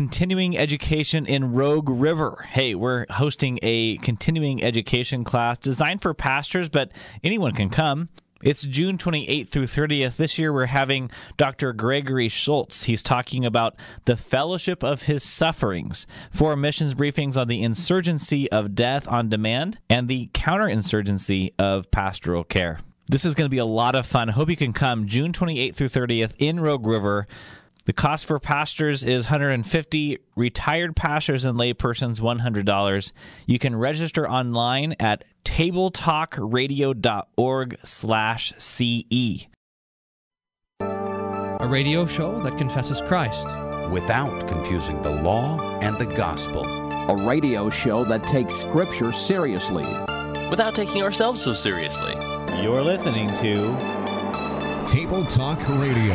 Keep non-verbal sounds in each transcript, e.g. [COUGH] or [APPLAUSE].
continuing education in Rogue River. Hey, we're hosting a continuing education class designed for pastors, but anyone can come. It's June 28th through 30th. This year we're having Dr. Gregory Schultz. He's talking about the fellowship of his sufferings, four missions briefings on the insurgency of death on demand and the counterinsurgency of pastoral care. This is going to be a lot of fun. Hope you can come June 28th through 30th in Rogue River. The cost for pastors is 150, retired pastors and laypersons $100. You can register online at tabletalkradio.org slash CE. A radio show that confesses Christ without confusing the law and the gospel. A radio show that takes Scripture seriously without taking ourselves so seriously. You're listening to Table Talk Radio.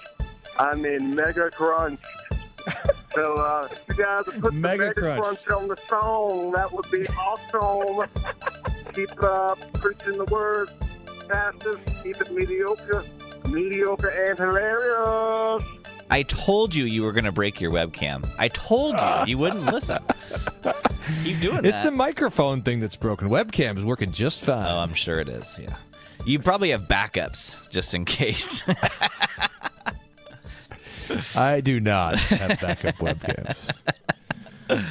I mean, mega crunch. [LAUGHS] so, uh, you guys put mega the mega crunch. crunch on the song. That would be awesome. Keep uh, preaching the word, pastors. Keep it mediocre, mediocre and hilarious. I told you you were going to break your webcam. I told you you wouldn't [LAUGHS] listen. Keep doing It's that. the microphone thing that's broken. Webcam is working just fine. Oh, I'm sure it is. Yeah. You probably have backups just in case. [LAUGHS] [LAUGHS] I do not have backup webcams.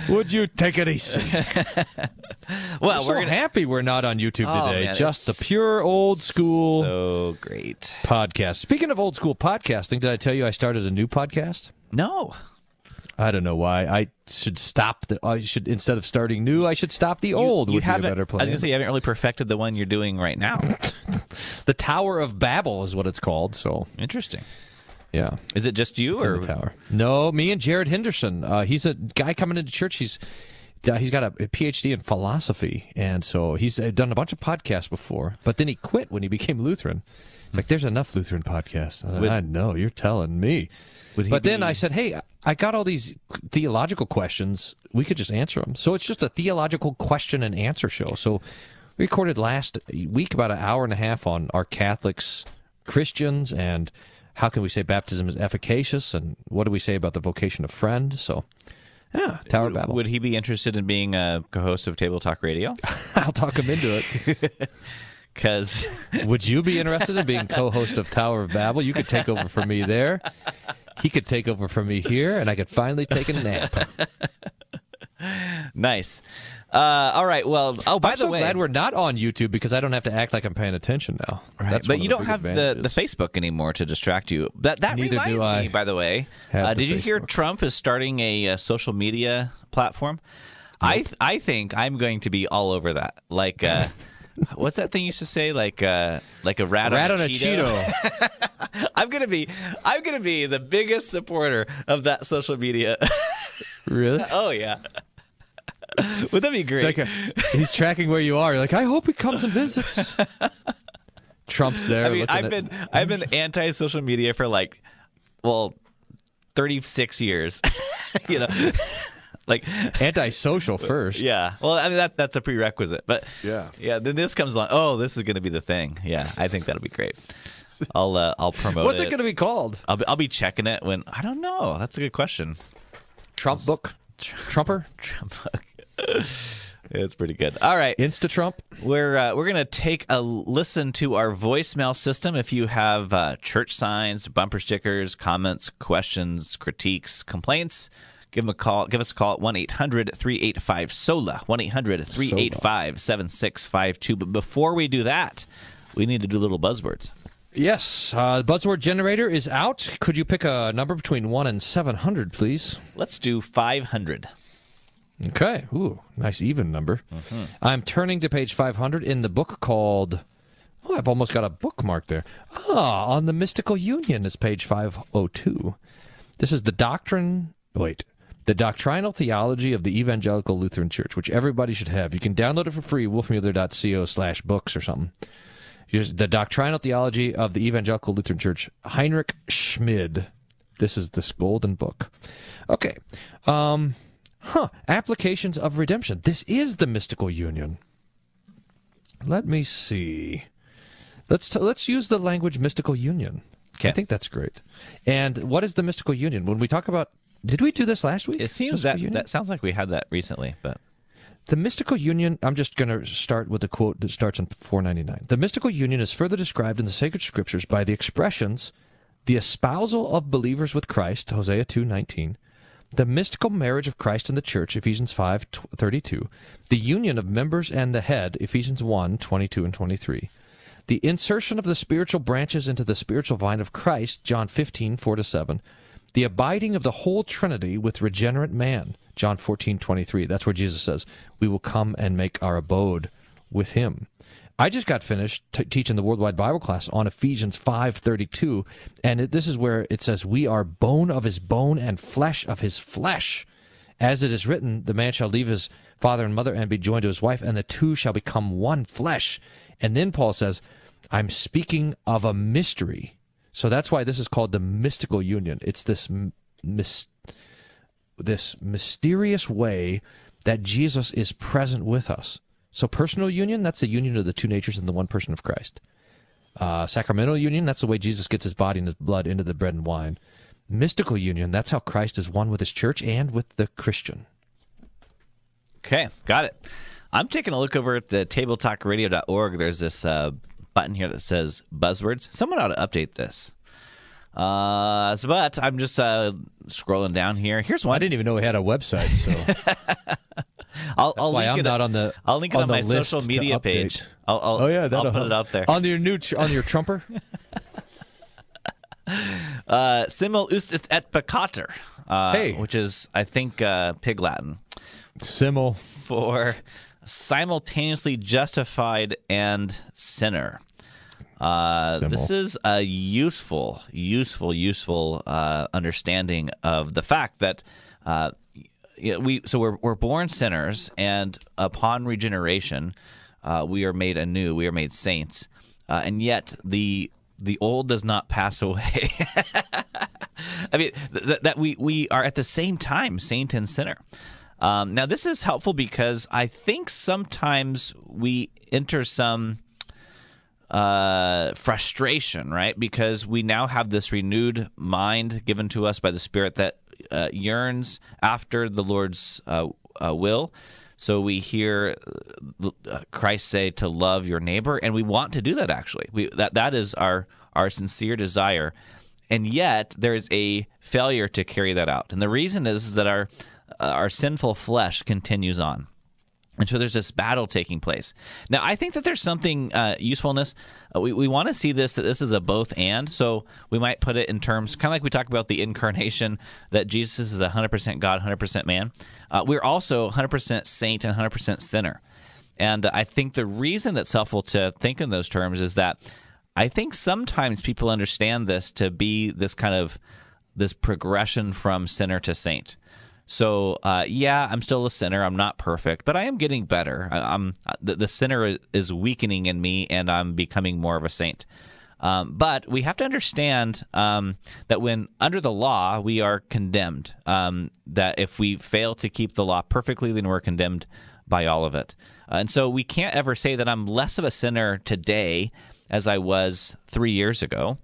Would you take it easy? [LAUGHS] well, we're, so gonna... happy we're not on YouTube Oh, today. man, Just the pure old school so great. podcast. Speaking of old school podcasting, did I tell you I started a new podcast? No. I don't know why. I should stop the. I should instead of starting new, I should stop the old. You, you would be a better I plan. was going to say you haven't really perfected the one you're doing right now. [LAUGHS] the Tower of Babel is what it's called. So Interesting. Yeah, Is it just you it's or tower. No, me and Jared Henderson. Uh, he's a guy coming into church. He's uh, he's got a PhD in philosophy, and so he's uh, done a bunch of podcasts before. But then he quit when he became Lutheran. It's like there's enough Lutheran podcasts. Uh, Would- I know you're telling me. But then I said, hey, I got all these theological questions. We could just answer them. So it's just a theological question and answer show. So we recorded last week about an hour and a half on are Catholics Christians and how can we say baptism is efficacious and what do we say about the vocation of friend? So yeah, Tower of Babel. Would he be interested in being a co-host of Table Talk Radio? [LAUGHS] I'll talk him into it. [LAUGHS] Because [LAUGHS] Would you be interested in being co-host of Tower of Babel? You could take over for me there. He could take over for me here, and I could finally take a nap. [LAUGHS] nice. Uh, all right. Well. Oh, by I'm the so way, glad we're not on YouTube because I don't have to act like I'm paying attention now. Right, That's but you don't have the, the. Facebook anymore to distract you. That that Neither do reminds I me, by the way. Uh, the did you hear Trump is starting a, uh social media platform? I th- I think I'm going to be all over that. Like, uh, [LAUGHS] what's that thing you used to say? Like, uh, like a rat, Rat on on a a Cheeto. Cheeto. [LAUGHS] I'm gonna be I'm gonna be the biggest supporter of that social media. really? oh yeah. [LAUGHS] Would that be great? Like a, he's tracking where you are. You're like, I hope he comes and visits. [LAUGHS] Trump's there. I mean, I've at- been I've been anti social media for like, well, thirty six years. [LAUGHS] you know, like antisocial first. yeah. Well, I mean that that's a prerequisite, but Yeah. yeah. Then this comes along. Oh, this is going to be the thing. Yeah, I think that'll be great. I'll uh, I'll promote What's it. it going to be called? I'll be, I'll be checking it when I don't know. That's a good question. Trump book? Trumper? It's pretty good. All right. Insta Trump? We're uh, we're gonna take a listen to our voicemail system. If you have uh, church signs, bumper stickers, comments, questions, critiques, complaints, give them a call. Give us a call at one 385 sola one 385 7652 But before we do that, we need to do little buzzwords. Yes. Uh, the buzzword generator is out. Could you pick a number between 1 and 700, please? Let's do five hundred. Okay. Ooh, nice even number. I'm turning to page 500 in the book called. Oh, I've almost got a bookmark there. Ah, on the mystical union is page 502. This is the doctrine. Wait. The doctrinal theology of the Evangelical Lutheran Church, which everybody should have. You can download it for free, wolfmueller.co slash books or something. Here's the doctrinal theology of the Evangelical Lutheran Church. Heinrich Schmid. This is this golden book. Okay. Um, huh. Applications of redemption. This is the mystical union. Let me see. Let's t- let's use the language mystical union. I think that's great. And what is the mystical union? When we talk about, did we do this last week? It seems Mystical that union? that sounds like we had that recently, but The mystical union, I'm just going to start with a quote that starts in 499. The mystical union is further described in the sacred scriptures by the expressions the espousal of believers with Christ, Hosea 2:19, the mystical marriage of Christ and the church, Ephesians 5:32, the union of members and the head, Ephesians 1:22 and 23. The insertion of the spiritual branches into the spiritual vine of Christ, John 15, 4 to 7. The abiding of the whole Trinity with regenerate man, John 14, 23. That's where Jesus says, We will come and make our abode with him. I just got finished t- teaching the Worldwide Bible class on Ephesians 5:32, and it, this is where it says, "We are bone of his bone and flesh of his flesh." As it is written, the man shall leave his father and mother and be joined to his wife, and the two shall become one flesh. And then Paul says, I'm speaking of a mystery. So that's why this is called the mystical union. It's this m- mys- this mysterious way that Jesus is present with us. So personal union, that's the union of the two natures in the one person of Christ. Uh, sacramental union, that's the way Jesus gets his body and his blood into the bread and wine. Mystical union, that's how Christ is one with his church and with the Christian. Okay, got it. I'm taking a look over at the tabletalkradio.org. There's this uh, button here that says buzzwords. Someone ought to update this. Uh, so, but I'm just uh, scrolling down here. Here's one. I didn't even know we had a website, so [LAUGHS] I'll, I'll why link I'm it, not on the I'll link it on on, my social media page. I'll, I'll, Oh yeah, I'll that'll put it help. out there. on your new tr- on your trumper. [LAUGHS] Uh, simul iustus et peccator, uh, Hey. which is I think uh, Pig Latin Simmel. for simultaneously justified and sinner. Uh, this is a useful, useful, useful uh, understanding of the fact that uh, y- we so we're we're born sinners, and upon regeneration, uh, we are made anew. We are made saints, uh, and yet the the old does not pass [LAUGHS] away. I mean th- that we we are at the same time saint and sinner. Um, now this is helpful because I think sometimes we enter some uh, frustration, right? Because we now have this renewed mind given to us by the Spirit that uh, yearns after the Lord's uh, uh, will. So we hear uh, Christ say to love your neighbor, and we want to do that. Actually, we that that is our our sincere desire, and yet there is a failure to carry that out. And the reason is that our uh, our sinful flesh continues on. And so there's this battle taking place. Now, I think that there's something uh, usefulness. Uh, we we want to see this that this is a both and. So we might put it in terms kind of like we talk about the incarnation that Jesus is 100% God, 100% man. Uh, we're also 100% saint and 100% sinner. And I think the reason that's helpful to think in those terms is that I think sometimes people understand this to be this kind of this progression from sinner to saint. So uh, yeah, I'm still a sinner. I'm not perfect, but I am getting better. I, I'm the, the sinner is weakening in me, and I'm becoming more of a saint. Um, but we have to understand um, that when under the law we are condemned. Um, that if we fail to keep the law perfectly, then we're condemned by all of it. Uh, and so we can't ever say that I'm less of a sinner today as I was three years ago,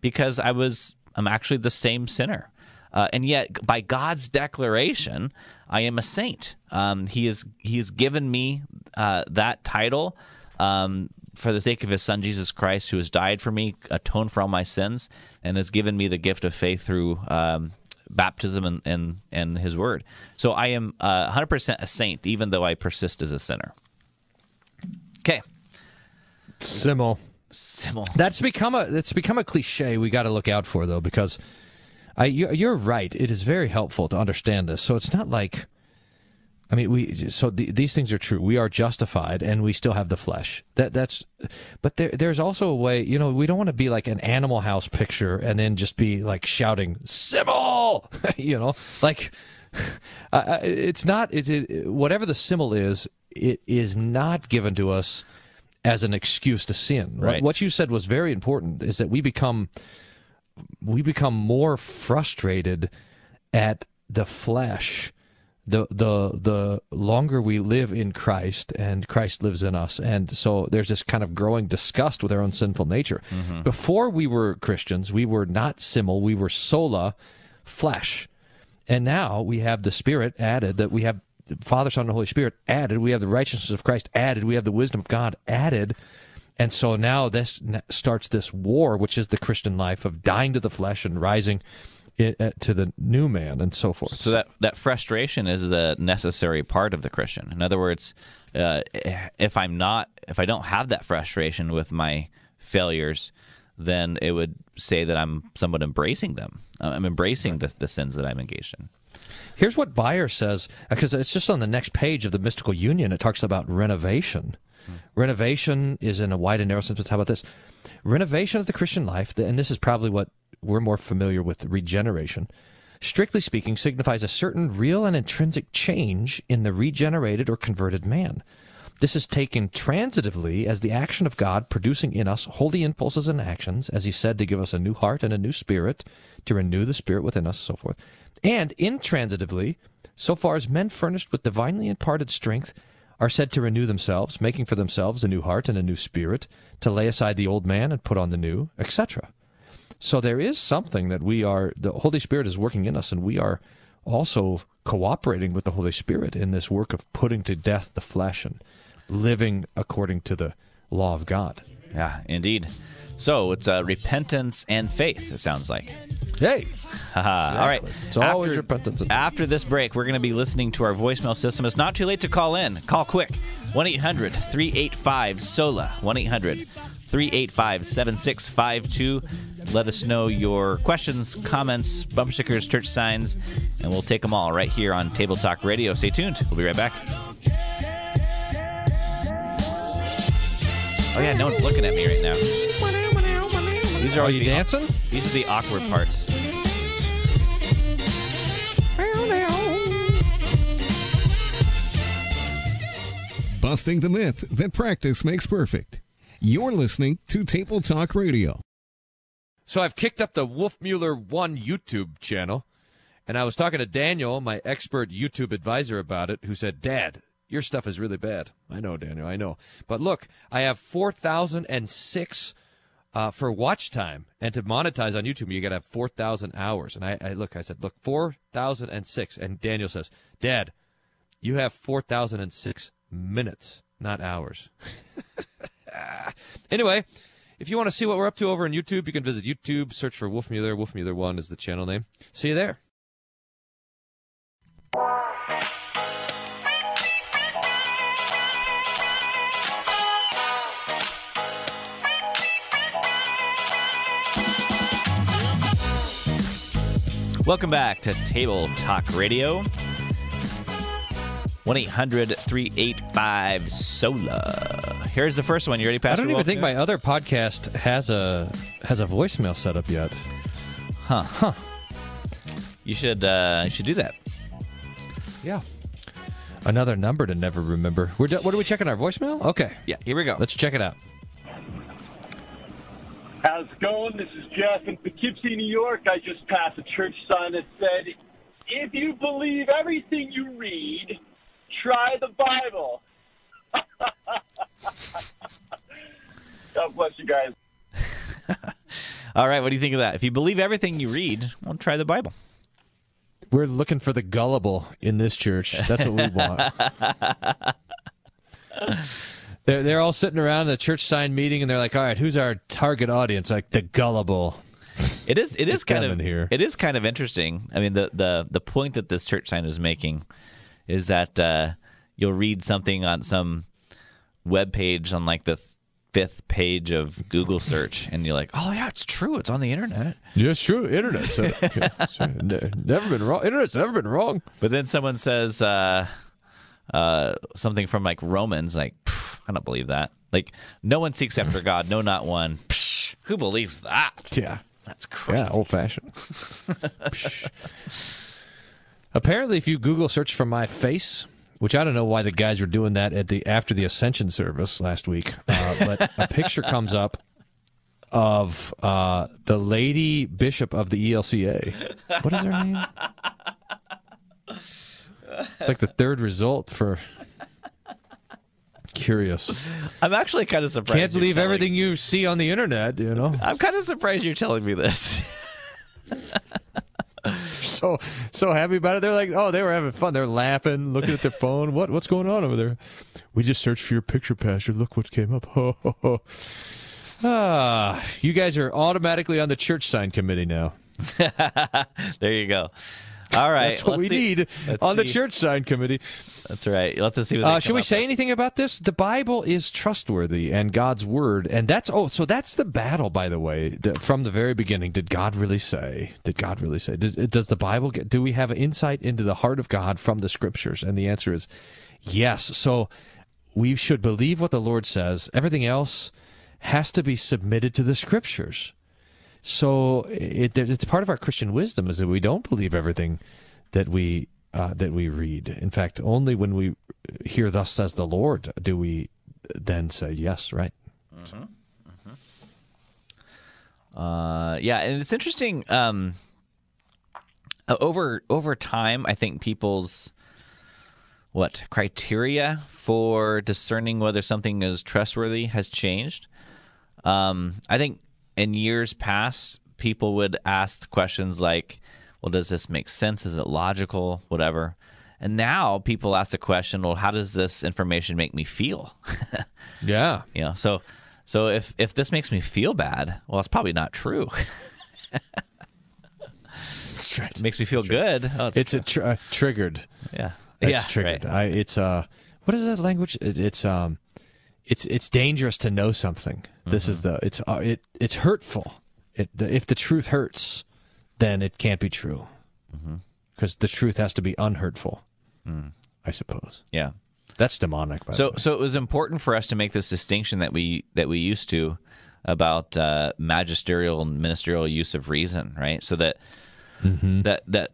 because I was I'm actually the same sinner. Uh, and yet, by God's declaration, I am a saint. Um, he is He has given me uh, that title um, for the sake of His Son Jesus Christ, who has died for me, atoned for all my sins, and has given me the gift of faith through um, baptism and, and and His Word. So I am uh, 100% a saint, even though I persist as a sinner. Okay, Simmel. Simul. That's become a that's become a cliche we got to look out for though because I you're, you're right it is very helpful to understand this so it's not like I mean we so the, these things are true we are justified and we still have the flesh that that's but there there's also a way you know we don't want to be like an animal house picture and then just be like shouting Simmel [LAUGHS] you know, like [LAUGHS] uh, it's not. It, it, whatever the symbol is, it is not given to us as an excuse to sin. What- Right. What you said was very important. Is that we become we become more frustrated at the flesh. The the the longer we live in Christ and Christ lives in us. And so there's this kind of growing disgust with our own sinful nature. Mm-hmm. Before we were Christians we were not simul we were sola flesh. And now we have the spirit added that we have Father Son and Holy Spirit added. We have the righteousness of Christ added. We have the wisdom of God added and so now this starts this war, which is the Christian life of dying to the flesh and rising uh, to the new man and so forth. So that that frustration is a necessary part of the Christian. In other words, uh, if I'm not, if I don't have that frustration with my failures, then it would say that I'm somewhat embracing them. Uh, I'm embracing the, the sins that I'm engaged in. Here's what Baier says, because it's just on the next page of the Mystical Union. It talks about renovation. Renovation is in a wide and narrow sense. How about this? Renovation of the Christian life, and this is probably what we're more familiar with regeneration, strictly speaking, signifies a certain real and intrinsic change in the regenerated or converted man. This is taken transitively as the action of God producing in us holy impulses and actions, as he said, to give us a new heart and a new spirit, to renew the spirit within us, so forth. And intransitively, so far as men furnished with divinely imparted strength are said to renew themselves, making for themselves a new heart and a new spirit, to lay aside the old man and put on the new, etc. So there is something that we are, the Holy Spirit is working in us, and we are also cooperating with the Holy Spirit in this work of putting to death the flesh and living according to the law of God. Yeah, indeed. So it's uh, repentance and faith. It sounds like. Hey, Haha. All right. It's always repentance and- After this break, we're going to be listening to our voicemail system. It's not too late to call in. Call quick 1 800 385 SOLA. 1 800 385 7652. Let us know your questions, comments, bumper stickers, church signs, and we'll take them all right here on Table Talk Radio. Stay tuned. We'll be right back. Oh, yeah, no one's looking at me right now. These are are all you the- dancing? These are the awkward parts. Busting the myth that practice makes perfect. You're listening to Table Talk Radio. So I've kicked up the Wolfmueller One YouTube channel, and I was talking to Daniel, my expert YouTube advisor, about it, who said, "Dad, your stuff is really bad." I know, Daniel, I know. But look, I have four thousand and six uh, for watch time, and to monetize on YouTube, you got to have four thousand hours. And I, I look, I said, "Look, four thousand and six. And Daniel says, "Dad, you have four thousand and six minutes, not hours." [LAUGHS] Anyway, if you want to see what we're up to over on YouTube, you can visit YouTube, search for. Wolfmueller One is the channel name. See you there. Welcome back to Table Talk Radio. 1 800 385 SOLA. Here's the first one. You ready, Pastor? I don't even Wolf? think my other podcast has a has a voicemail set up yet. Huh. Huh. You should, uh, you should do that. Yeah. Another number to never remember. We're do- what are we checking our voicemail? Okay, Yeah, here we go. let's check it out. How's it going? This is Jeff in Poughkeepsie, New York. I just passed a church sign that said, if you believe everything you read, try the Bible. [LAUGHS] God bless you guys. [LAUGHS] All right, what do you think of that? If you believe everything you read, well, try the Bible. We're looking for the gullible in this church. That's what we want. [LAUGHS] they're, they're all sitting around the church sign meeting, and they're like, "All right, who's our target audience?" Like the gullible. It is. It is kind of here. It is kind of interesting. I mean, the the the point that this church sign is making is that uh, you'll read something on some web page on like the fifth page of Google search, and you're like, "Oh yeah, it's true. It's on the internet." Yes, true. Internet's uh, ne- never been wrong. Internet's never been wrong. But then someone says uh, uh, something from like Romans, like "Pff, I don't believe that. Like no one seeks after [LAUGHS] God, no, not one. Psh, who believes that? Yeah, That's crazy. yeah, old fashioned. Apparently, if you Google search for my face, which I don't know why the guys were doing that at the after the Ascension service last week, uh, [LAUGHS] but a picture comes up of uh, the lady bishop of the ELCA. What is her name? [LAUGHS] It's like the third result for. Curious. I'm actually kind of surprised. Can't believe everything you see on the internet. You know. I'm kind of surprised you're telling me this. [LAUGHS] so so happy about it. They're like, oh, they were having fun. They're laughing, looking at their phone. What what's going on over there? We just searched for your picture, Pastor. Look what came up. Ho, ho, ho. Ah, you guys are automatically on the church sign committee now. [LAUGHS] there you go. All right, That's what let's we see- need let's on the see. church sign committee. That's right. Let's see Uh, should we say with. anything about this? The Bible is trustworthy and God's word, and that's oh, so that's the battle. By the way, from the very beginning, did God really say? Did God really say? Does, does the Bible get? Do we have insight into the heart of God from the Scriptures? And the answer is yes. So we should believe what the Lord says. Everything else has to be submitted to the Scriptures. So it, it's part of our Christian wisdom is that we don't believe everything that we uh, that we read. In fact, only when we hear "Thus says the Lord" do we then say yes, right? Uh, yeah, and it's interesting. Um, uh, over over time, I think people's what criteria for discerning whether something is trustworthy has changed. Um, I think in years past, people would ask questions like, "Well, does this make sense? Is it logical? Whatever." And now people ask the question, "Well, how does this information make me feel?" [LAUGHS] Yeah. you know, so so if if this makes me feel bad, well, it's probably not true. [LAUGHS] That's right. it makes me feel good. Oh, it's, It's a tr- uh, triggered. yeah, It's yeah, triggered. right. I, it's uh, what is that language? It, it's um, it's it's dangerous to know something. This is the it's uh, it it's hurtful. It the, if the truth hurts, then it can't be true, because the truth has to be unhurtful. I suppose Yeah. that's demonic. By the So way. so it was important for us to make this distinction that we that we used to about uh, magisterial and ministerial use of reason, right? So that that that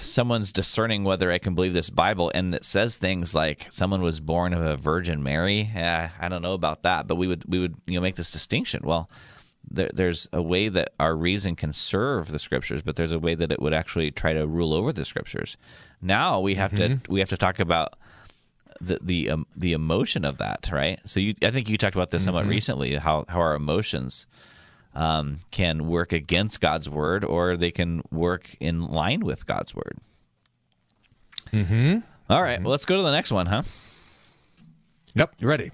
someone's discerning whether I can believe this Bible, and it says things like someone was born of a Virgin Mary. Yeah, I don't know about that, but we would we would you know make this distinction. Well, there, there's a way that our reason can serve the scriptures, but there's a way that it would actually try to rule over the scriptures. Now we have to we have to talk about the the um, the emotion of that, right? So you, I think you talked about this somewhat recently, how how our emotions um, can work against God's word, or they can work in line with God's word. Mm-hmm. All right, well, let's go to the next one, huh? yep, you ready?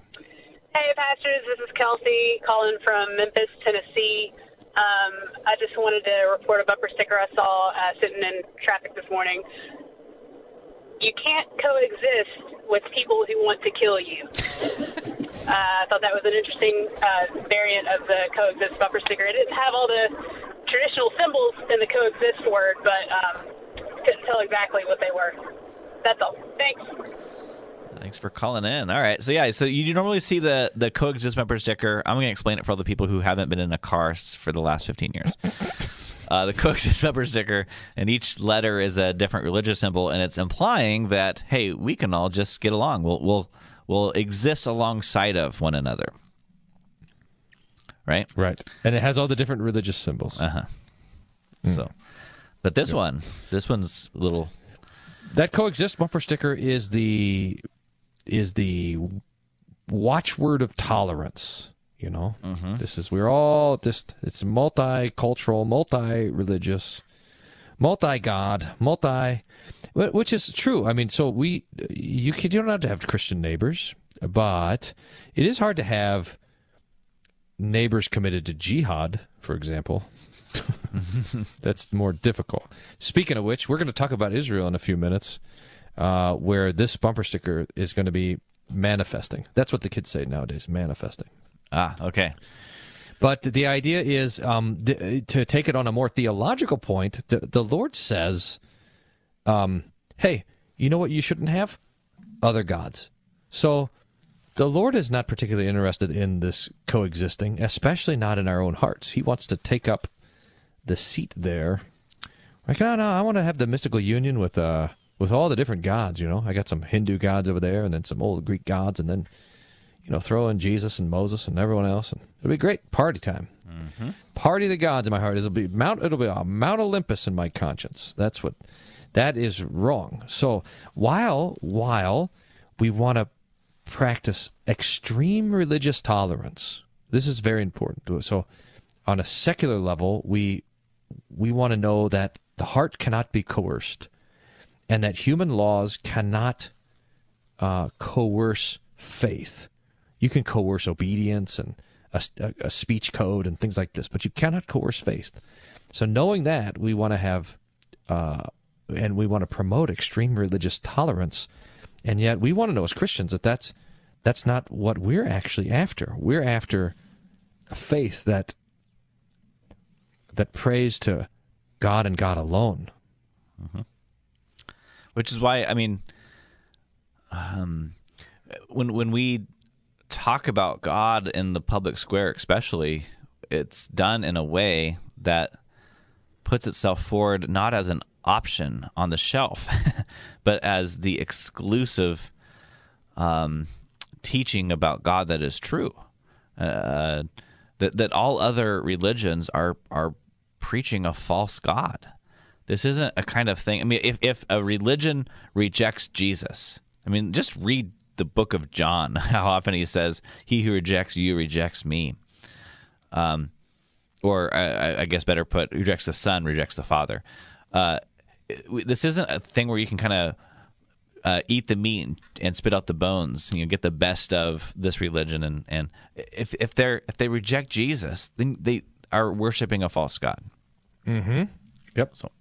Hey, pastors. This is Kelsey calling from Memphis, Tennessee. Um, I just wanted to report a bumper sticker I saw uh, sitting in traffic this morning. You can't coexist with people who want to kill you. Uh, I thought that was an interesting uh, variant of the coexist bumper sticker. It didn't have all the traditional symbols in the coexist word, but um, couldn't tell exactly what they were. That's all. Thanks. Thanks for calling in. All right, so yeah, so you normally see the the coexist bumper sticker. I'm going to explain it for all the people who haven't been in a car for the last 15 years. Uh, the coexist [LAUGHS] bumper sticker, and each letter is a different religious symbol, and it's implying that hey, we can all just get along. We'll we'll we'll exist alongside of one another. Right. Right, and it has all the different religious symbols. Uh huh. So, but this one, this one's a little. That coexist bumper sticker is the is the watchword of tolerance. You know, this is we're all just it's multicultural, multi-religious, multi-god, multi, which is true. I mean, so we you can you don't have to have Christian neighbors, but it is hard to have neighbors committed to jihad, for example. [LAUGHS] That's more difficult. Speaking of which, we're going to talk about Israel in a few minutes, uh, where this bumper sticker is going to be manifesting. That's what the kids say nowadays, manifesting. Ah, okay. But the idea is um, th- to take it on a more theological point. The, the Lord says, um, "Hey, you know what you shouldn't have? Other gods." So the Lord is not particularly interested in this coexisting, especially not in our own hearts. He wants to take up the seat there Like, no, no, I want to have the mystical union with uh with all the different gods. You know, I got some Hindu gods over there, and then some old Greek gods, and then you know, throw in Jesus and Moses and everyone else, and it'll be great party time. Party of the gods in my heart. It'll be Mount. It'll be a Mount Olympus in my conscience. That's what. That is wrong. So while while we want to practice extreme religious tolerance, this is very important. So on a secular level, we we want to know that the heart cannot be coerced, and that human laws cannot uh, coerce faith. You can coerce obedience and a, a, speech code and things like this, but you cannot coerce faith. So knowing that, we want to have, uh, and we want to promote extreme religious tolerance, and yet we want to know as Christians that that's that's not what we're actually after. We're after a faith that that prays to God and God alone. which is why I mean, um, when when we talk about God in the public square, especially, it's done in a way that puts itself forward not as an option on the shelf, [LAUGHS] but as the exclusive um, teaching about God that is true. Uh, that that all other religions are are preaching a false God. This isn't a kind of thing. I mean, if if a religion rejects Jesus, I mean, just read the book of John. [LAUGHS] How often he says, "He who rejects you rejects me." Um, or I, I guess better put, rejects the Son rejects the Father. Uh, this isn't a thing where you can kind of uh, eat the meat and, and spit out the bones. You know, get the best of this religion, and and if if they're if they reject Jesus, then they are worshiping a false god. Mm-hmm. Yep. So,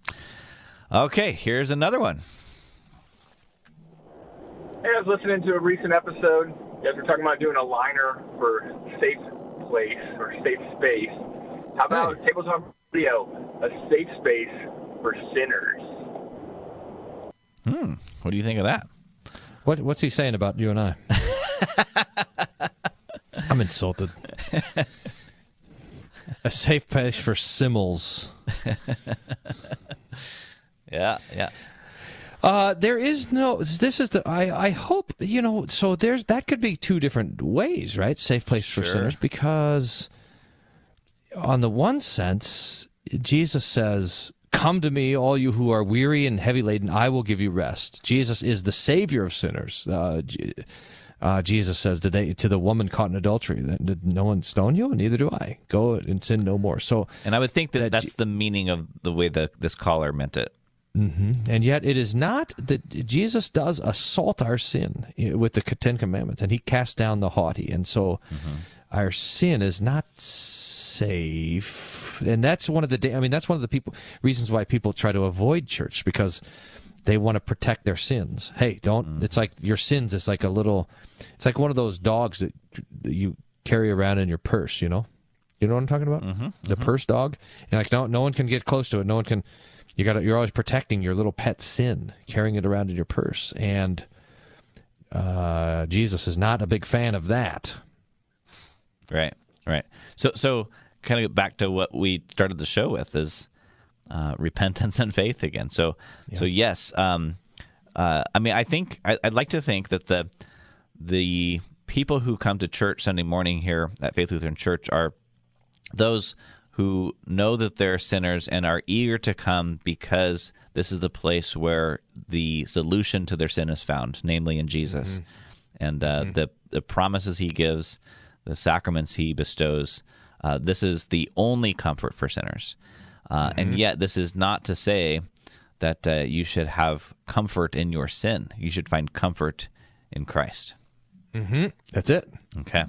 okay, here's another one. Hey, I was listening to a recent episode. You guys were talking about doing a liner for safe place or safe space. How about tabletop radio, a safe space for sinners? Hmm. What do you think of that? What What's he saying about you and I? [LAUGHS] I'm insulted. a safe place for Simmels. [LAUGHS] Yeah, yeah. Uh, there is no. This is the. I. I hope you know. So there's that could be two different ways, right? Safe place for sinners, because on the one sense, Jesus says, "Come to me, all you who are weary and heavy laden. I will give you rest." Jesus is the savior of sinners. Uh, uh, Jesus says, "Did they to the woman caught in adultery? Did no one stone you? And Neither do I. Go and sin no more." So And I would think that, That that's the meaning of the way that this caller meant it. Hmm And yet, it is not that Jesus does assault our sin with the Ten Commandments, and He casts down the haughty. And so, our sin is not safe. And that's one of the. I mean, that's one of the people reasons why people try to avoid church because they want to protect their sins. Hey, don't. It's like your sins It's like a little. It's like one of those dogs that, you carry around in your purse. You know. You know what I'm talking about? Mm-hmm, The purse dog. And like no, no one can get close to it. No one can. You got. You're always protecting your little pet sin, carrying it around in your purse. And uh, Jesus is not a big fan of that. Right, right. So, so kind of back to what we started the show with is uh, repentance and faith again. So, so yes. Um, uh, I mean, I think I, I'd like to think that the the people who come to church Sunday morning here at Faith Lutheran Church are those who know that they're sinners and are eager to come because this is the place where the solution to their sin is found, namely in Jesus, and uh, the the promises He gives, the sacraments He bestows. Uh, this is the only comfort for sinners, uh, and yet this is not to say that uh, you should have comfort in your sin. You should find comfort in Christ. Mm-hmm. That's it. Okay.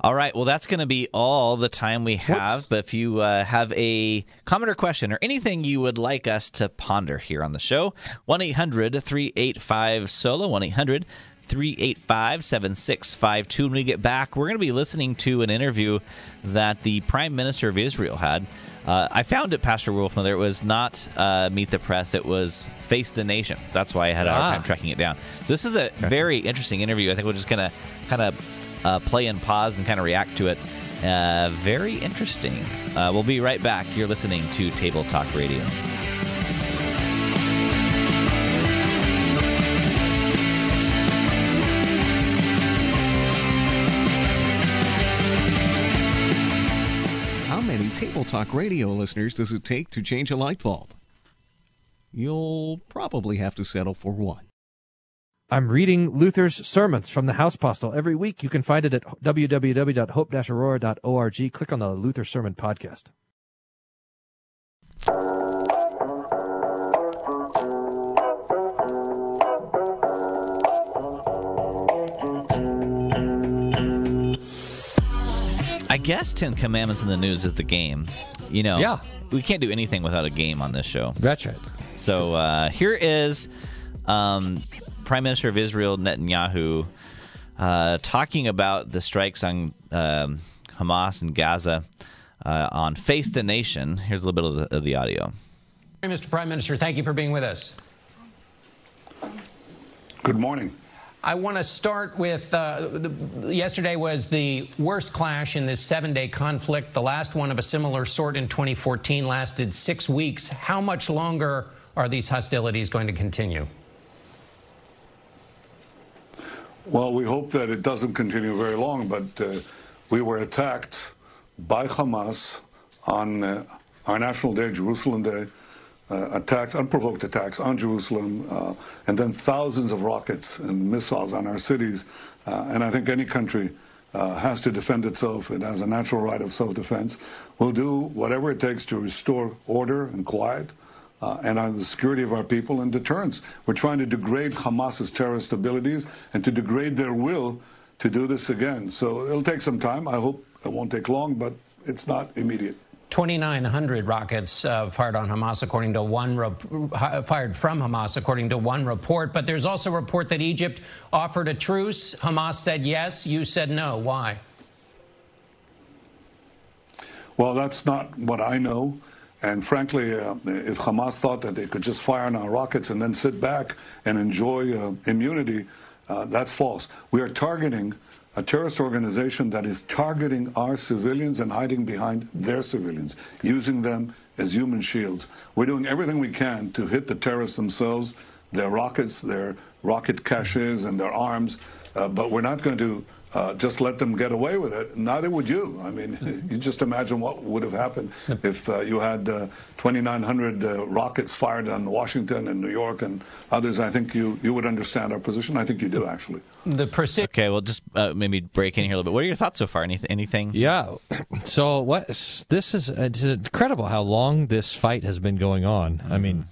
All right. Well, that's going to be all the time we have. But if you uh, have a comment or question or anything you would like us to ponder here on the show, 1 800 385 SOLO, 1 800 385 7652. When we get back, we're going to be listening to an interview that the Prime Minister of Israel had. Uh, I found it, Pastor Wolfmueller. It was not uh, Meet the Press, it was Face the Nation. That's why I had a hard Ah. time tracking it down. So, this is a very interesting interview. I think we're just going to kind of uh, play and pause and kind of react to it. Uh, very interesting. Uh, we'll be right back. You're listening to Table Talk Radio. How many Table Talk Radio listeners does it take to change a light bulb? You'll probably have to settle for one. I'm reading Luther's sermons from the House Postil every week. You can find it at www.hope-aurora.org. Click on the Luther Sermon Podcast. I guess Ten Commandments in the News is the game. You know, Yeah. we can't do anything without a game on this show. That's right. So uh, here is um, Prime Minister of Israel Netanyahu uh, talking about the strikes on um, Hamas and Gaza uh, on Face the Nation. Here's a little bit of the, of the audio. Mr. Prime Minister, thank you for being with us. Good morning. I want to start with uh, the, yesterday was the worst clash in this seven day conflict. The last one of a similar sort in 2014 lasted six weeks. How much longer are these hostilities going to continue? Well, we hope that it doesn't continue very long, but uh, we were attacked by Hamas on uh, our National Day, Jerusalem Day, uh, attacks, unprovoked attacks on Jerusalem, uh, and then thousands of rockets and missiles on our cities. Uh, and I think any country uh, has to defend itself. It has a natural right of self-defense. We'll do whatever it takes to restore order and quiet. Uh, and on the security of our people and deterrence. We're trying to degrade Hamas's terrorist abilities and to degrade their will to do this again. So it'll take some time. I hope it won't take long, but it's not immediate. 2,900 rockets uh, fired on Hamas, according to one fired from Hamas, according to one report. But there's also a report that Egypt offered a truce. Hamas said yes. You said no. Why? Well, that's not what I know. And frankly, uh, if Hamas thought that they could just fire on our rockets and then sit back and enjoy uh, immunity, uh, that's false. We are targeting a terrorist organization that is targeting our civilians and hiding behind their civilians, using them as human shields. We're doing everything we can to hit the terrorists themselves, their rockets, their rocket caches, and their arms, uh, but we're not going to uh, just let them get away with it. Neither would you. I mean, [LAUGHS] you just imagine what would have happened if uh, you had uh, 2,900 uh, rockets fired on Washington and New York and others. I think you, you would understand our position. I think you do, actually. The precision. Okay, well, just uh, maybe break in here a little bit. What are your thoughts so far? Anyth- anything? Yeah. [CLEARS THROAT] So what? This is it's incredible how long this fight has been going on. I mean,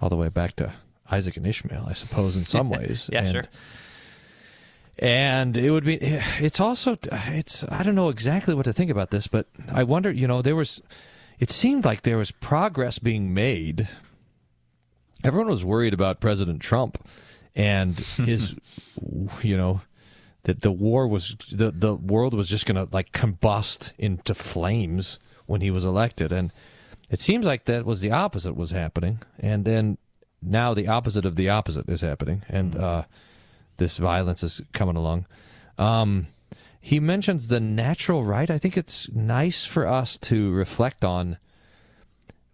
all the way back to Isaac and Ishmael, I suppose, in some [LAUGHS] ways. yeah, and, sure. And it would be. [SIGHS] It's also. It's. I don't know exactly what to think about this, but I wonder. You know, there was. It seemed like there was progress being made. Everyone was worried about President Trump and [LAUGHS] his. you know, that the war was the the world was just going to like combust into flames when he was elected, and it seems like that was the opposite was happening, and then now the opposite of the opposite is happening, and. uh this violence is coming along. Um, he mentions the natural right. I think it's nice for us to reflect on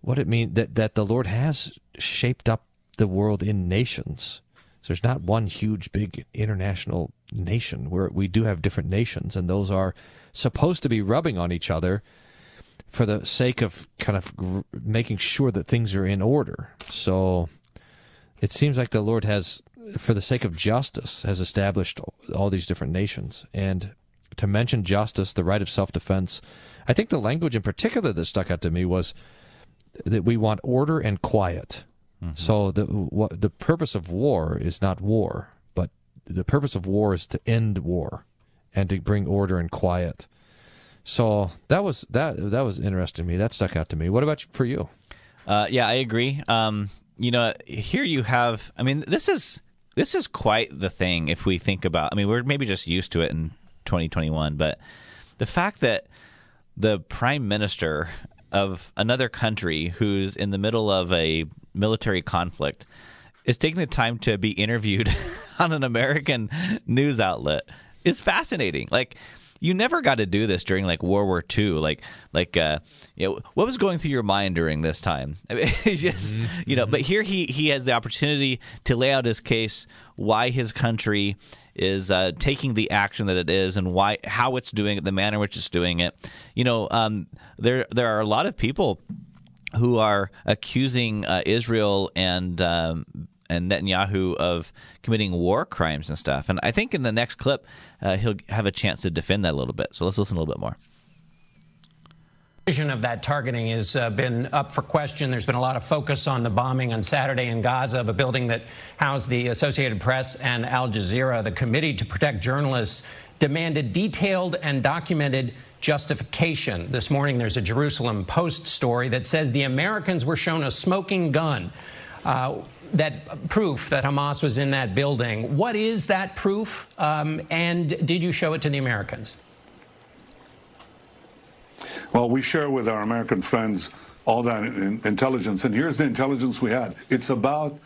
what it means that, that the Lord has shaped up the world in nations. So there's not one huge, big international nation where we do have different nations, and those are supposed to be rubbing on each other for the sake of kind of making sure that things are in order. So it seems like the Lord has for the sake of justice, has established all these different nations. And to mention justice, the right of self defense, I think the language in particular that stuck out to me was that we want order and quiet. Mm-hmm. So the what, the purpose of war is not war, but the purpose of war is to end war and to bring order and quiet. So that was that that was interesting to me. That stuck out to me. What about for you? Uh, yeah, I agree. Um, you know, here you have. I mean, this is this is quite the thing if we think about I mean we're maybe just used to it in 2021 but the fact that the prime minister of another country who's in the middle of a military conflict is taking the time to be interviewed [LAUGHS] on an American news outlet is fascinating. Like you never got to do this during like World War II. Like, like, uh, you know, what was going through your mind during this time? [LAUGHS] I mean, just Mm-hmm. you know, but here he he has the opportunity to lay out his case why his country is uh, taking the action that it is and why how it's doing it, the manner in which it's doing it. You know, um, there there are a lot of people who are accusing uh, Israel and um, and Netanyahu of committing war crimes and stuff. And I think in the next clip, uh, he'll have a chance to defend that a little bit. So let's listen a little bit more. Vision of that targeting has uh, been up for question. There's been a lot of focus on the bombing on Saturday in Gaza of a building that housed the Associated Press and Al Jazeera. The Committee to Protect Journalists demanded detailed and documented justification. This morning, there's a Jerusalem Post story that says the Americans were shown a smoking gun. Uh, that proof that Hamas was in that building. What is that proof? Um, and did you show it to the Americans? Well, we share with our American friends all that in- intelligence, and here's the intelligence we had. It's about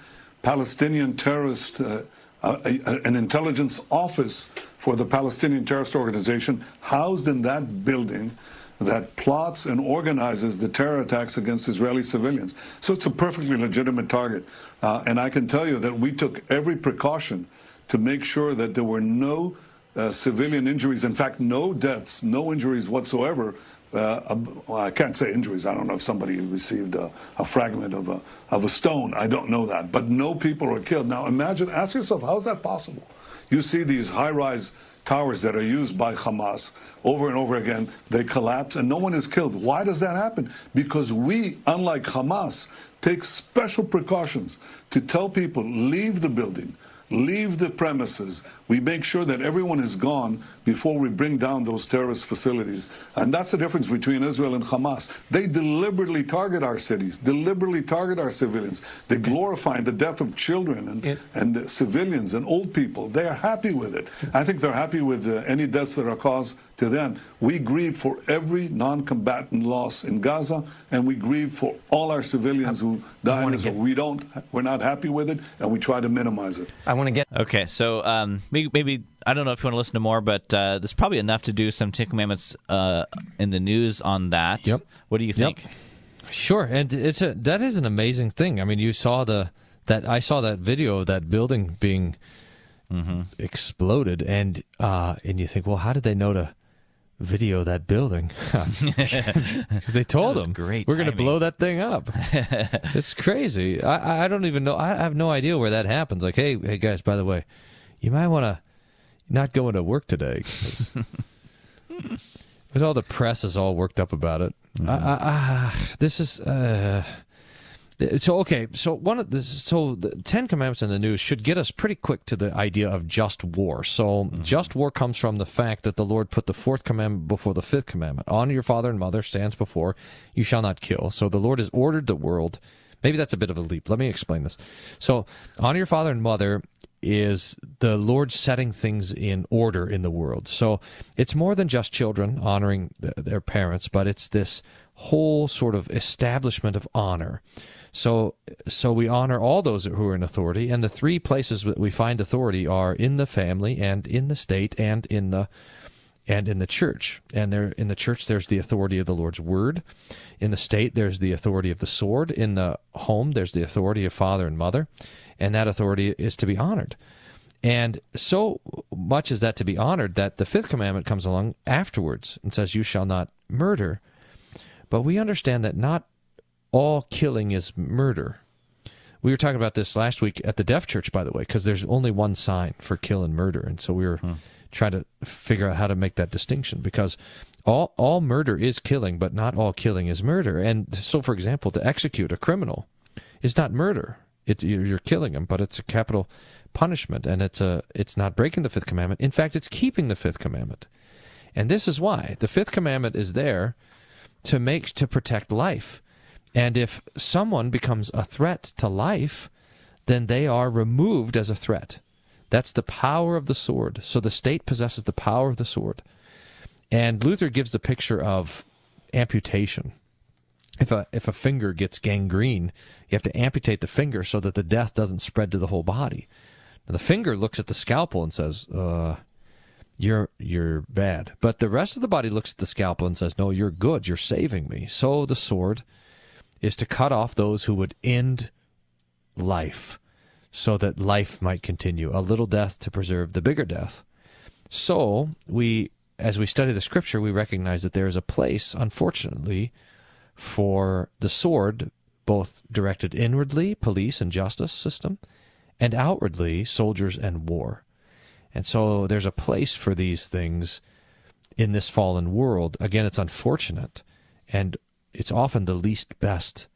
Palestinian terrorist, uh, a- an intelligence office for the Palestinian terrorist organization housed in that building that plots and organizes the terror attacks against Israeli civilians. So it's a perfectly legitimate target. Uh, and I can tell you that we took every precaution to make sure that there were no uh, civilian injuries. In fact, no deaths, no injuries whatsoever. Uh, I can't say injuries. I don't know if somebody received a, a fragment of a, of a stone. I don't know that. But no people were killed. Now imagine, ask yourself, how is that possible? You see these high rise towers that are used by Hamas over and over again, they collapse and no one is killed. Why does that happen? Because we, unlike Hamas, take special precautions to tell people leave the building, leave the premises. We make sure that everyone is gone before we bring down those terrorist facilities. And that's the difference between Israel and Hamas. They deliberately target our cities, deliberately target our civilians. They glorify the death of children and, and civilians and old people. They are happy with it. I think they're happy with uh, any deaths that are caused to them. We grieve for every non-combatant loss in Gaza, and we grieve for all our civilians who die in Israel. We don't, we're not happy with it, and we try to minimize it. I want to get Okay, so um, maybe, maybe I don't know if you want to listen to more, but uh, there's probably enough to do some Ten Commandments uh, in the news on that. Yep. What do you think? Sure, and it's a that is an amazing thing. I mean, you saw the that I saw that video of that building being Mm-hmm. exploded, and uh, and you think, well, how did they know to video that building? [LAUGHS] Because they told them, great we're going to blow that thing up. [LAUGHS] it's crazy. I, I don't even know. I have no idea where that happens. Like, hey, hey guys, by the way, you might want to not go into work today Because [LAUGHS] all the press is all worked up about it. I, I, I, this is uh, so okay. So one of the so the Ten Commandments in the news should get us pretty quick to the idea of just war. So mm-hmm. just war comes from the fact that the Lord put the fourth commandment before the fifth commandment. Honor your father and mother stands before you shall not kill. So the Lord has ordered the world. Maybe that's a bit of a leap. Let me explain this. So honor your father and mother is the Lord setting things in order in the world. So it's more than just children honoring th- their parents, but it's this whole sort of establishment of honor. So so we honor all those who are in authority, and the three places that we find authority are in the family and in the state and in the and in the church. And there in the church there's the authority of the Lord's word. In the state there's the authority of the sword. In the home there's the authority of father and mother, and that authority is to be honored. And so much is that to be honored that the fifth commandment comes along afterwards and says, You shall not murder. But we understand that not all killing is murder. We were talking about this last week at the Deaf Church, by the way, because there's only one sign for kill and murder. And so we were hmm. trying to figure out how to make that distinction because all, all murder is killing, but not all killing is murder. And so, for example, to execute a criminal is not murder. It's, you're you're killing him, but it's a capital punishment, and it's a it's not breaking the fifth commandment. In fact, it's keeping the fifth commandment. And this is why the fifth commandment is there to make to protect life. And if someone becomes a threat to life, then they are removed as a threat. That's the power of the sword. So the state possesses the power of the sword. And Luther gives the picture of amputation. If a if a finger gets gangrene, you have to amputate the finger so that the death doesn't spread to the whole body. Now the finger looks at the scalpel and says, uh, you're you're bad. But the rest of the body looks at the scalpel and says, "No, you're good. You're saving me." So the sword is to cut off those who would end life so that life might continue, a little death to preserve the bigger death. So, we as we study the scripture, we recognize that there is a place, unfortunately, for the sword both directed inwardly, police and justice system, and outwardly, soldiers and war. And so there's a place for these things in this fallen world. Again, it's unfortunate, and it's often the least best,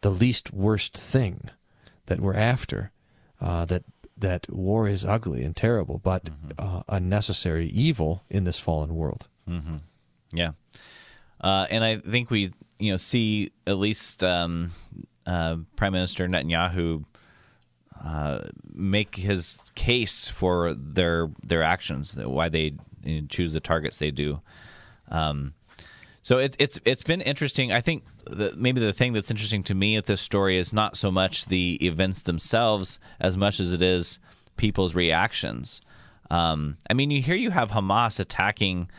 the least worst thing that we're after. Uh, that that war is ugly and terrible, but mm-hmm. uh, a necessary evil in this fallen world. Mm-hmm. Yeah, uh, and I think we you know see at least um, uh, Prime Minister Netanyahu uh, make his case for their their actions, why they you know, choose the targets they do. Um, so it, it's it's been interesting. I think maybe the thing that's interesting to me at this story is not so much the events themselves as much as it is people's reactions. Um, I mean, you hear you have Hamas attacking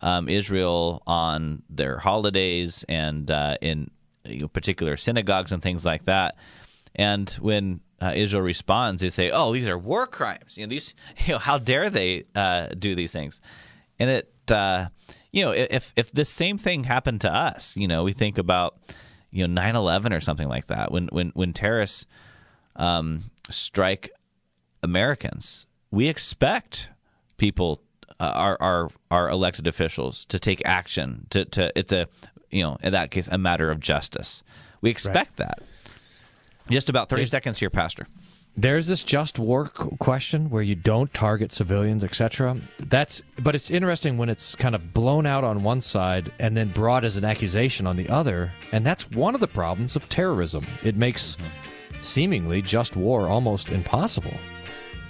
um, Israel on their holidays and uh, in you know, particular synagogues and things like that. And when uh, Israel responds, they say, "Oh, these are war crimes. You know, these. [LAUGHS] You know, how dare they uh, do these things?" And it uh, you know, if if this same thing happened to us, you know, we think about you know 9/11 or something like that when when when terrorists um, strike Americans, we expect people uh, our our our elected officials to take action to to it's a you know in that case a matter of justice. We expect right. that. Just about 30 There's, seconds here, Pastor there's this just war question where you don't target civilians, etc. That's but it's interesting when it's kind of blown out on one side and then brought as an accusation on the other, and that's one of the problems of terrorism. It makes seemingly just war almost impossible.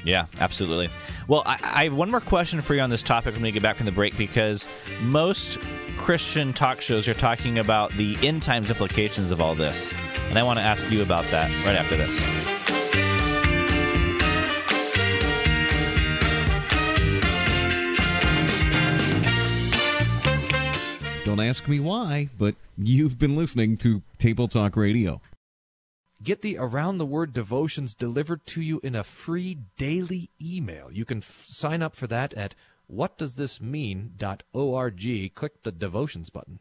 Yeah, absolutely. Well, I, I, have one more question for you on this topic when we get back from the break because most Christian talk shows are talking about the end times implications of all this. And I want to ask you about that right after this. Ask me why, but you've been listening to Table Talk Radio. Get the Around the Word devotions delivered to you in a free daily email. You can f- sign up for that at whatdoesthismean.org. Click the devotions button.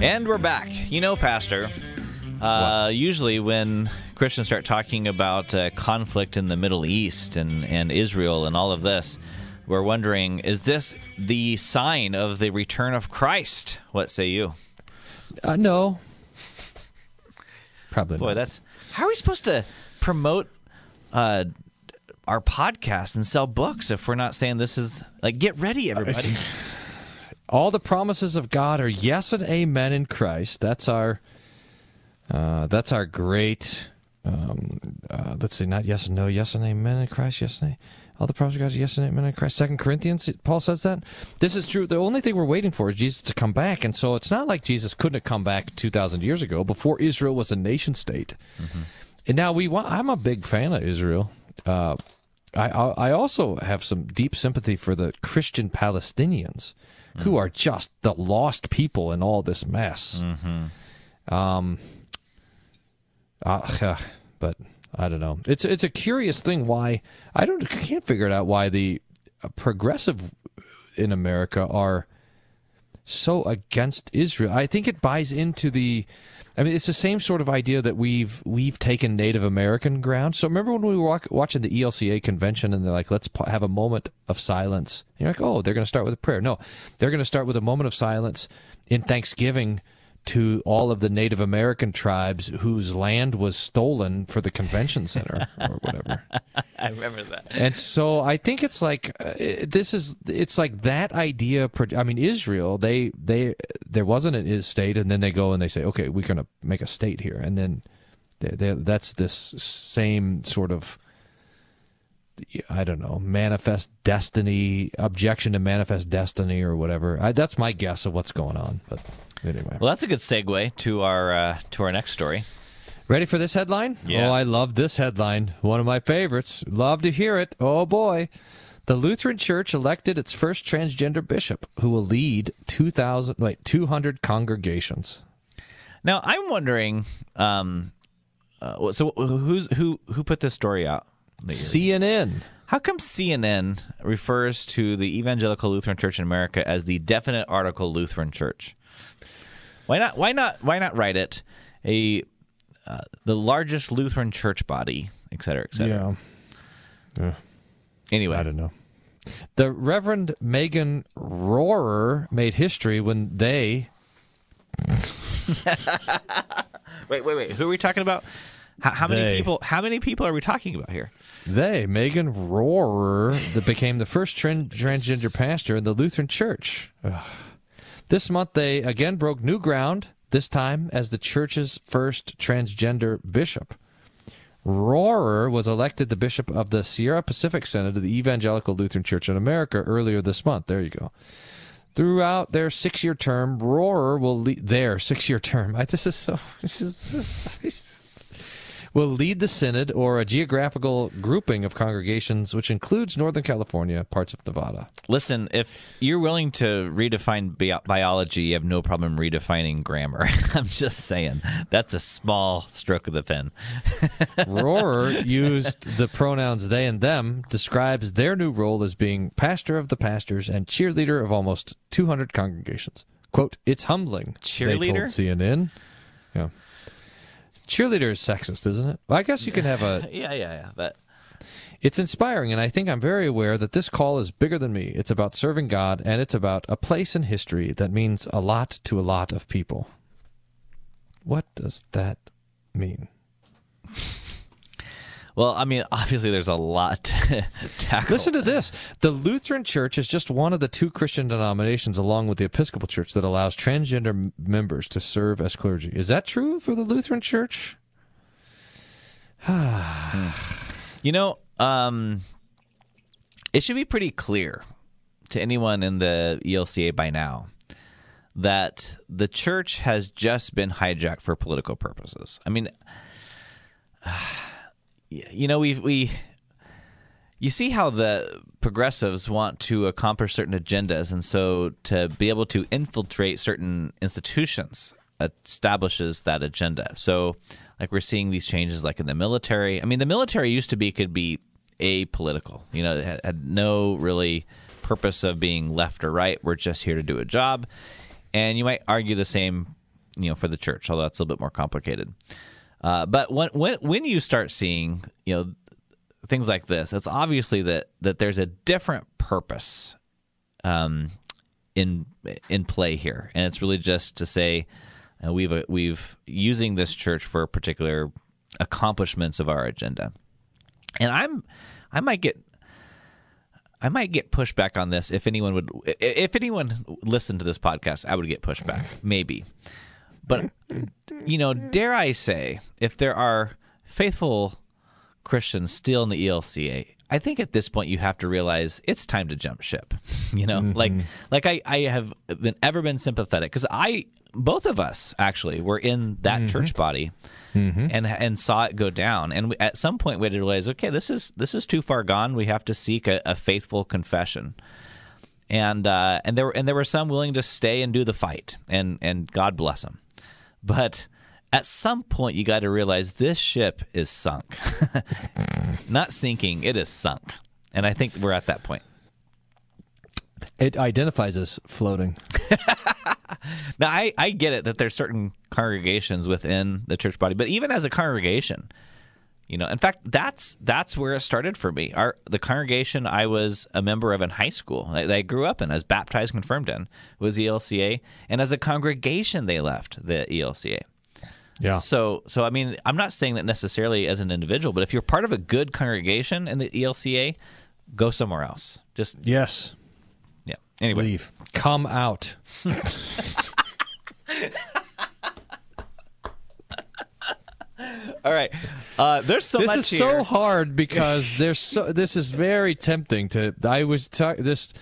And we're back. You know, Pastor, uh, usually, when Christians start talking about uh, conflict in the Middle East and, and Israel and all of this, we're wondering is this the sign of the return of Christ? What say you? Uh, no. Probably Boy, not. that's. How are we supposed to promote uh, our podcast and sell books if we're not saying this is. Like, get ready, everybody. [LAUGHS] All the promises of God are yes and amen in Christ. That's our uh, that's our great. Um, uh, let's see, not yes and no, yes and amen in Christ, yes and amen. All the promises of God, yes and amen in Christ. Second Corinthians, Paul says that. This is true. The only thing we're waiting for is Jesus to come back, and so it's not like Jesus couldn't have come back two thousand years ago, before Israel was a nation state. Mm-hmm. And now we want. I'm a big fan of Israel. Uh, I I also have some deep sympathy for the Christian Palestinians, mm-hmm. who are just the lost people in all this mess. Mm-hmm. Um, uh, but I don't know. It's it's a curious thing why I don't can't figure it out why the uh, progressive in America are so against Israel. I think it buys into the I mean, it's the same sort of idea that we've we've taken Native American ground. So remember when we were watching the ELCA convention and they're like, "Let's have a moment of silence." And you're like, "Oh, they're going to start with a prayer." No, they're going to start with a moment of silence in Thanksgiving to all of the Native American tribes whose land was stolen for the convention center or whatever. [LAUGHS] I remember that. And so I think it's like uh, this is it's like that idea. I mean, Israel they they there wasn't a state, and then they go and they say, okay, we're going to make a state here, and then they, they, that's this same sort of I don't know, manifest destiny, objection to manifest destiny or whatever. I, that's my guess of what's going on. But anyway, Well, that's a good segue to our uh, to our next story. ready for this headline? Yeah. Oh, I love this headline. One of my favorites. Love to hear it. Oh boy. The Lutheran Church elected its first transgender bishop who will lead 2000 wait, 200 congregations. Now, I'm wondering. Um, uh, so, who's who who put this story out? CNN. How come CNN refers to the Evangelical Lutheran Church in America as the definite article Lutheran Church? Why not? Why not? Why not write it a uh, the largest Lutheran church body, et cetera, et cetera? Yeah. Anyway, I don't know. The Reverend Megan Rohrer made history when they [LAUGHS] wait, wait, wait. Who are we talking about? How, how many They. people? How many people are we talking about here? They, Megan Rohrer, that became the first tran- transgender pastor in the Lutheran Church. Ugh. This month, they again broke new ground, this time as the church's first transgender bishop. Rohrer was elected the bishop of the Sierra Pacific Synod of the Evangelical Lutheran Church in America earlier this month. There you go. Throughout their six-year term, Rohrer will lead their six-year term. [LAUGHS] I, this is so. This is, this is- will lead the synod or a geographical grouping of congregations, which includes Northern California, parts of Nevada. Listen, if you're willing to redefine bi- biology, you have no problem redefining grammar. [LAUGHS] I'm just saying that's a small stroke of the pen. [LAUGHS] Rohrer used the pronouns they and them, describes their new role as being pastor of the pastors and cheerleader of almost 200 congregations. Quote, it's humbling, cheerleader? they told CNN. Yeah. Cheerleader is sexist, isn't it? Well, I guess you can have a. [LAUGHS] yeah, yeah, yeah. But It's inspiring, and I think I'm very aware that this call is bigger than me. It's about serving God, and it's about a place in history that means a lot to a lot of people. What does that mean? [LAUGHS] well, I mean, obviously, there's a lot to [LAUGHS] tackle. Listen to this. The Lutheran Church is just one of the two Christian denominations, along with the Episcopal Church, that allows transgender m- members to serve as clergy. Is that true for the Lutheran Church? [SIGHS] You know, um, it should be pretty clear to anyone in the ELCA by now that the church has just been hijacked for political purposes. I mean, [SIGHS] you know, we we you see how the progressives want to accomplish certain agendas, and so to be able to infiltrate certain institutions establishes that agenda. So, like we're seeing these changes, like in the military. I mean, the military used to be could be apolitical. You know, it had, had no really purpose of being left or right. We're just here to do a job, and you might argue the same, you know, for the church, although that's a little bit more complicated. Uh, but when when when you start seeing, you know, things like this, it's obviously that that there's a different purpose um, in in play here, and it's really just to say uh, we've uh, we've using this church for particular accomplishments of our agenda, and I'm I might get. I might get pushback on this if anyone would if anyone listened to this podcast, I would get pushback, maybe. But you know, dare I say, if there are faithful Christians still in the ELCA, I think at this point you have to realize it's time to jump ship. [LAUGHS] You know, mm-hmm. like like I, I have been ever been sympathetic because I both of us actually were in that mm-hmm. church body mm-hmm. and and saw it go down. And we, at some point we had to realize, okay, this is this is too far gone. We have to seek a, a faithful confession and uh, and there were and there were some willing to stay and do the fight, and and God bless them. But at some point, you got to realize this ship is sunk, [LAUGHS] not sinking; it is sunk. And I think we're at that point. It identifies as floating. [LAUGHS] Now, I, I get it that there's certain congregations within the church body, but even as a congregation, you know, in fact, that's that's where it started for me. Our the congregation I was a member of in high school, that I grew up in, as baptized, confirmed in, was ELCA, and as a congregation, they left the ELCA. Yeah. So, so I mean, I'm not saying that necessarily as an individual, but if you're part of a good congregation in the ELCA, go somewhere else. Just Yes. yeah. Anyway, Leave. Come out. [LAUGHS] [LAUGHS] All right. Uh, there's so this is here. so hard [LAUGHS] because there's so. This is very tempting to. I was ta- this.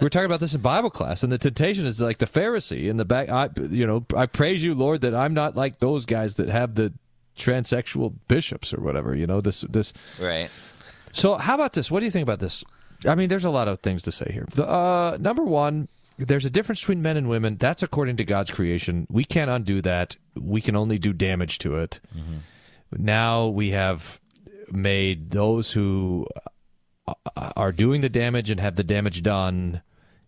We are talking about this in Bible class, and the temptation is like the Pharisee in the back. I, you know, I praise you, Lord, that I'm not like those guys that have the transsexual bishops or whatever. You know, this this. Right. So, how about this? What do you think about this? I mean, there's a lot of things to say here. The, uh, number one, there's a difference between men and women. That's according to God's creation. We can't undo that. We can only do damage to it. Now we have made those who uh, are doing the damage and have the damage done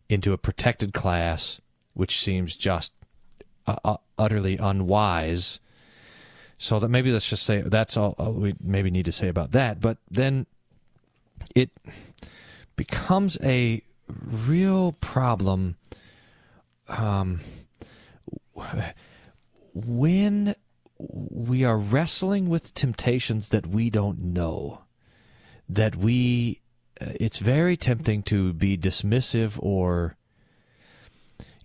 into a protected class, which seems just uh, uh, utterly unwise. So that maybe let's just say that's all, we maybe need to say about that. But then it becomes a real problem um, when we are wrestling with temptations that we don't know that we uh, it's very tempting to be dismissive or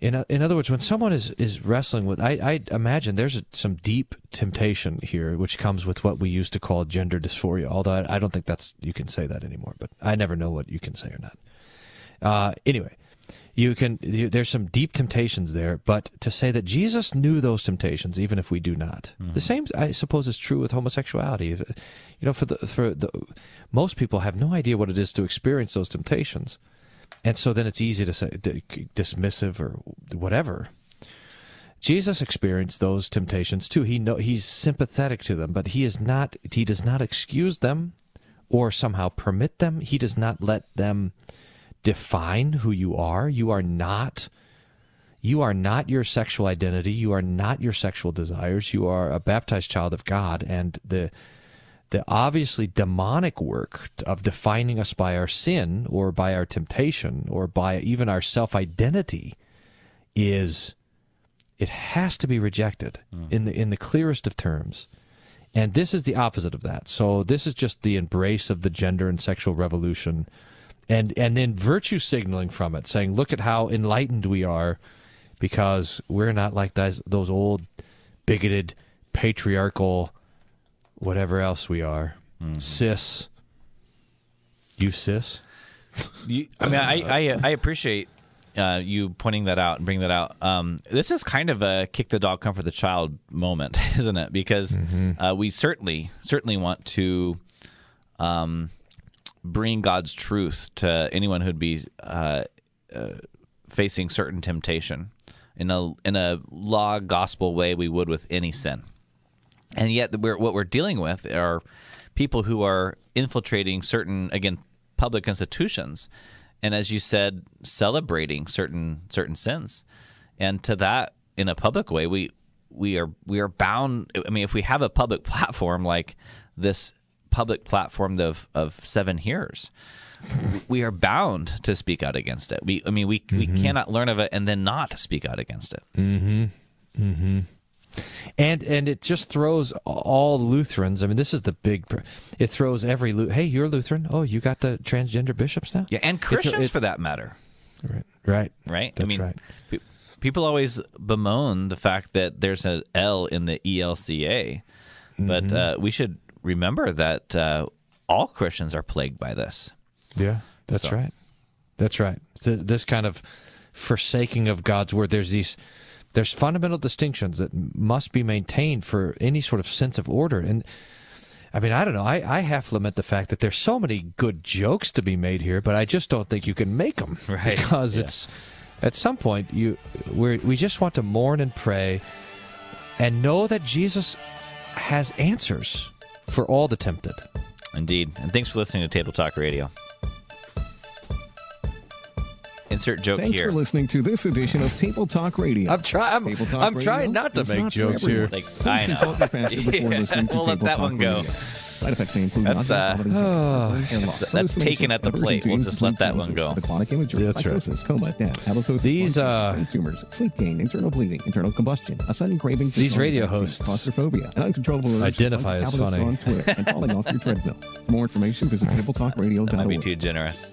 in in other words when someone is is wrestling with I I imagine there's some deep temptation here which comes with what we used to call gender dysphoria although I, I don't think that's you can say that anymore but I never know what you can say or not. Uh, anyway, you can. You, there's some deep temptations there, but to say that Jesus knew those temptations, even if we do not, the mm-hmm. same, I suppose, is true with homosexuality. You know, for the for the most people have no idea what it is to experience those temptations, and so then it's easy to say d- dismissive or whatever. Jesus experienced those temptations too. He know he's sympathetic to them, but he is not. He does not excuse them or somehow permit them. He does not let them define who you are. You are not you are not your sexual identity. You are not your sexual desires. You are a baptized child of God and the the obviously demonic work of defining us by our sin or by our temptation or by even our self-identity is it has to be rejected hmm. in the in the clearest of terms. And this is the opposite of that. So this is just the embrace of the gender and sexual revolution and and then virtue signaling from it, saying, "Look at how enlightened we are, because we're not like those those old, bigoted, patriarchal, whatever else we are, cis. You cis? You, I mean, I I, I appreciate uh, you pointing that out and bringing that out. Um, this is kind of a kick the dog, comfort the child moment, [LAUGHS] isn't it? Because uh, we certainly certainly want to um, bring God's truth to anyone who'd be uh, uh, facing certain temptation in a in a law gospel way we would with any sin. And yet, we're, what we're dealing with are people who are infiltrating certain, again, public institutions, and as you said, celebrating certain certain sins. And to that, in a public way, we we are we are bound. I mean, if we have a public [LAUGHS] platform like this public platform of of seven hearers, we are bound to speak out against it. We, I mean, we we cannot learn of it and then not speak out against it. Mm-hmm. Mm-hmm. And and it just throws all Lutherans. I mean, this is the big. It throws every. Hey, you're Lutheran. Oh, you got the transgender bishops now. Yeah, and It's- Christians it's- for that matter. Right. Right. Right. That's I mean, right. pe- people always bemoan the fact that there's an L in the ELCA, but Mhm. uh, we should remember that uh, all Christians are plagued by this. Yeah, that's So- right. That's right. Th- This kind of forsaking of God's word. There's these. There's fundamental distinctions that must be maintained for any sort of sense of order. And I mean, I don't know. I, I half lament the fact that there's so many good jokes to be made here, but I just don't think you can make them Right. [LAUGHS] because Yeah. it's at some point you we we just want to mourn and pray and know that Jesus has answers for all the tempted. Indeed. And thanks for listening to Table Talk Radio. Insert joke here. Thanks here. for listening to this edition of Table Talk Radio. I'm trying. I'm, Table Talk I'm Radio trying not to is make for jokes everyone. here. Like, Please I know. consult your [LAUGHS] pastor before Yeah, listening to we'll let Table that Talk one go. Radio. Side effects may include That's, nausea, uh, vomiting, hair [SIGHS] loss, that's- that's taken at the plate. to We'll just let that one go. sentences, Chronic immature, That's right. psychosis, coma, death, halitosis, These, uh, cancer, brain tumors, sleep gain, internal bleeding, internal combustion, a sudden craving. These radio hosts claustrophobia, an uncontrollable urge to identify like as Calvinists funny. on Twitter, and falling off your treadmill. For more information, visit [LAUGHS] That might be too generous.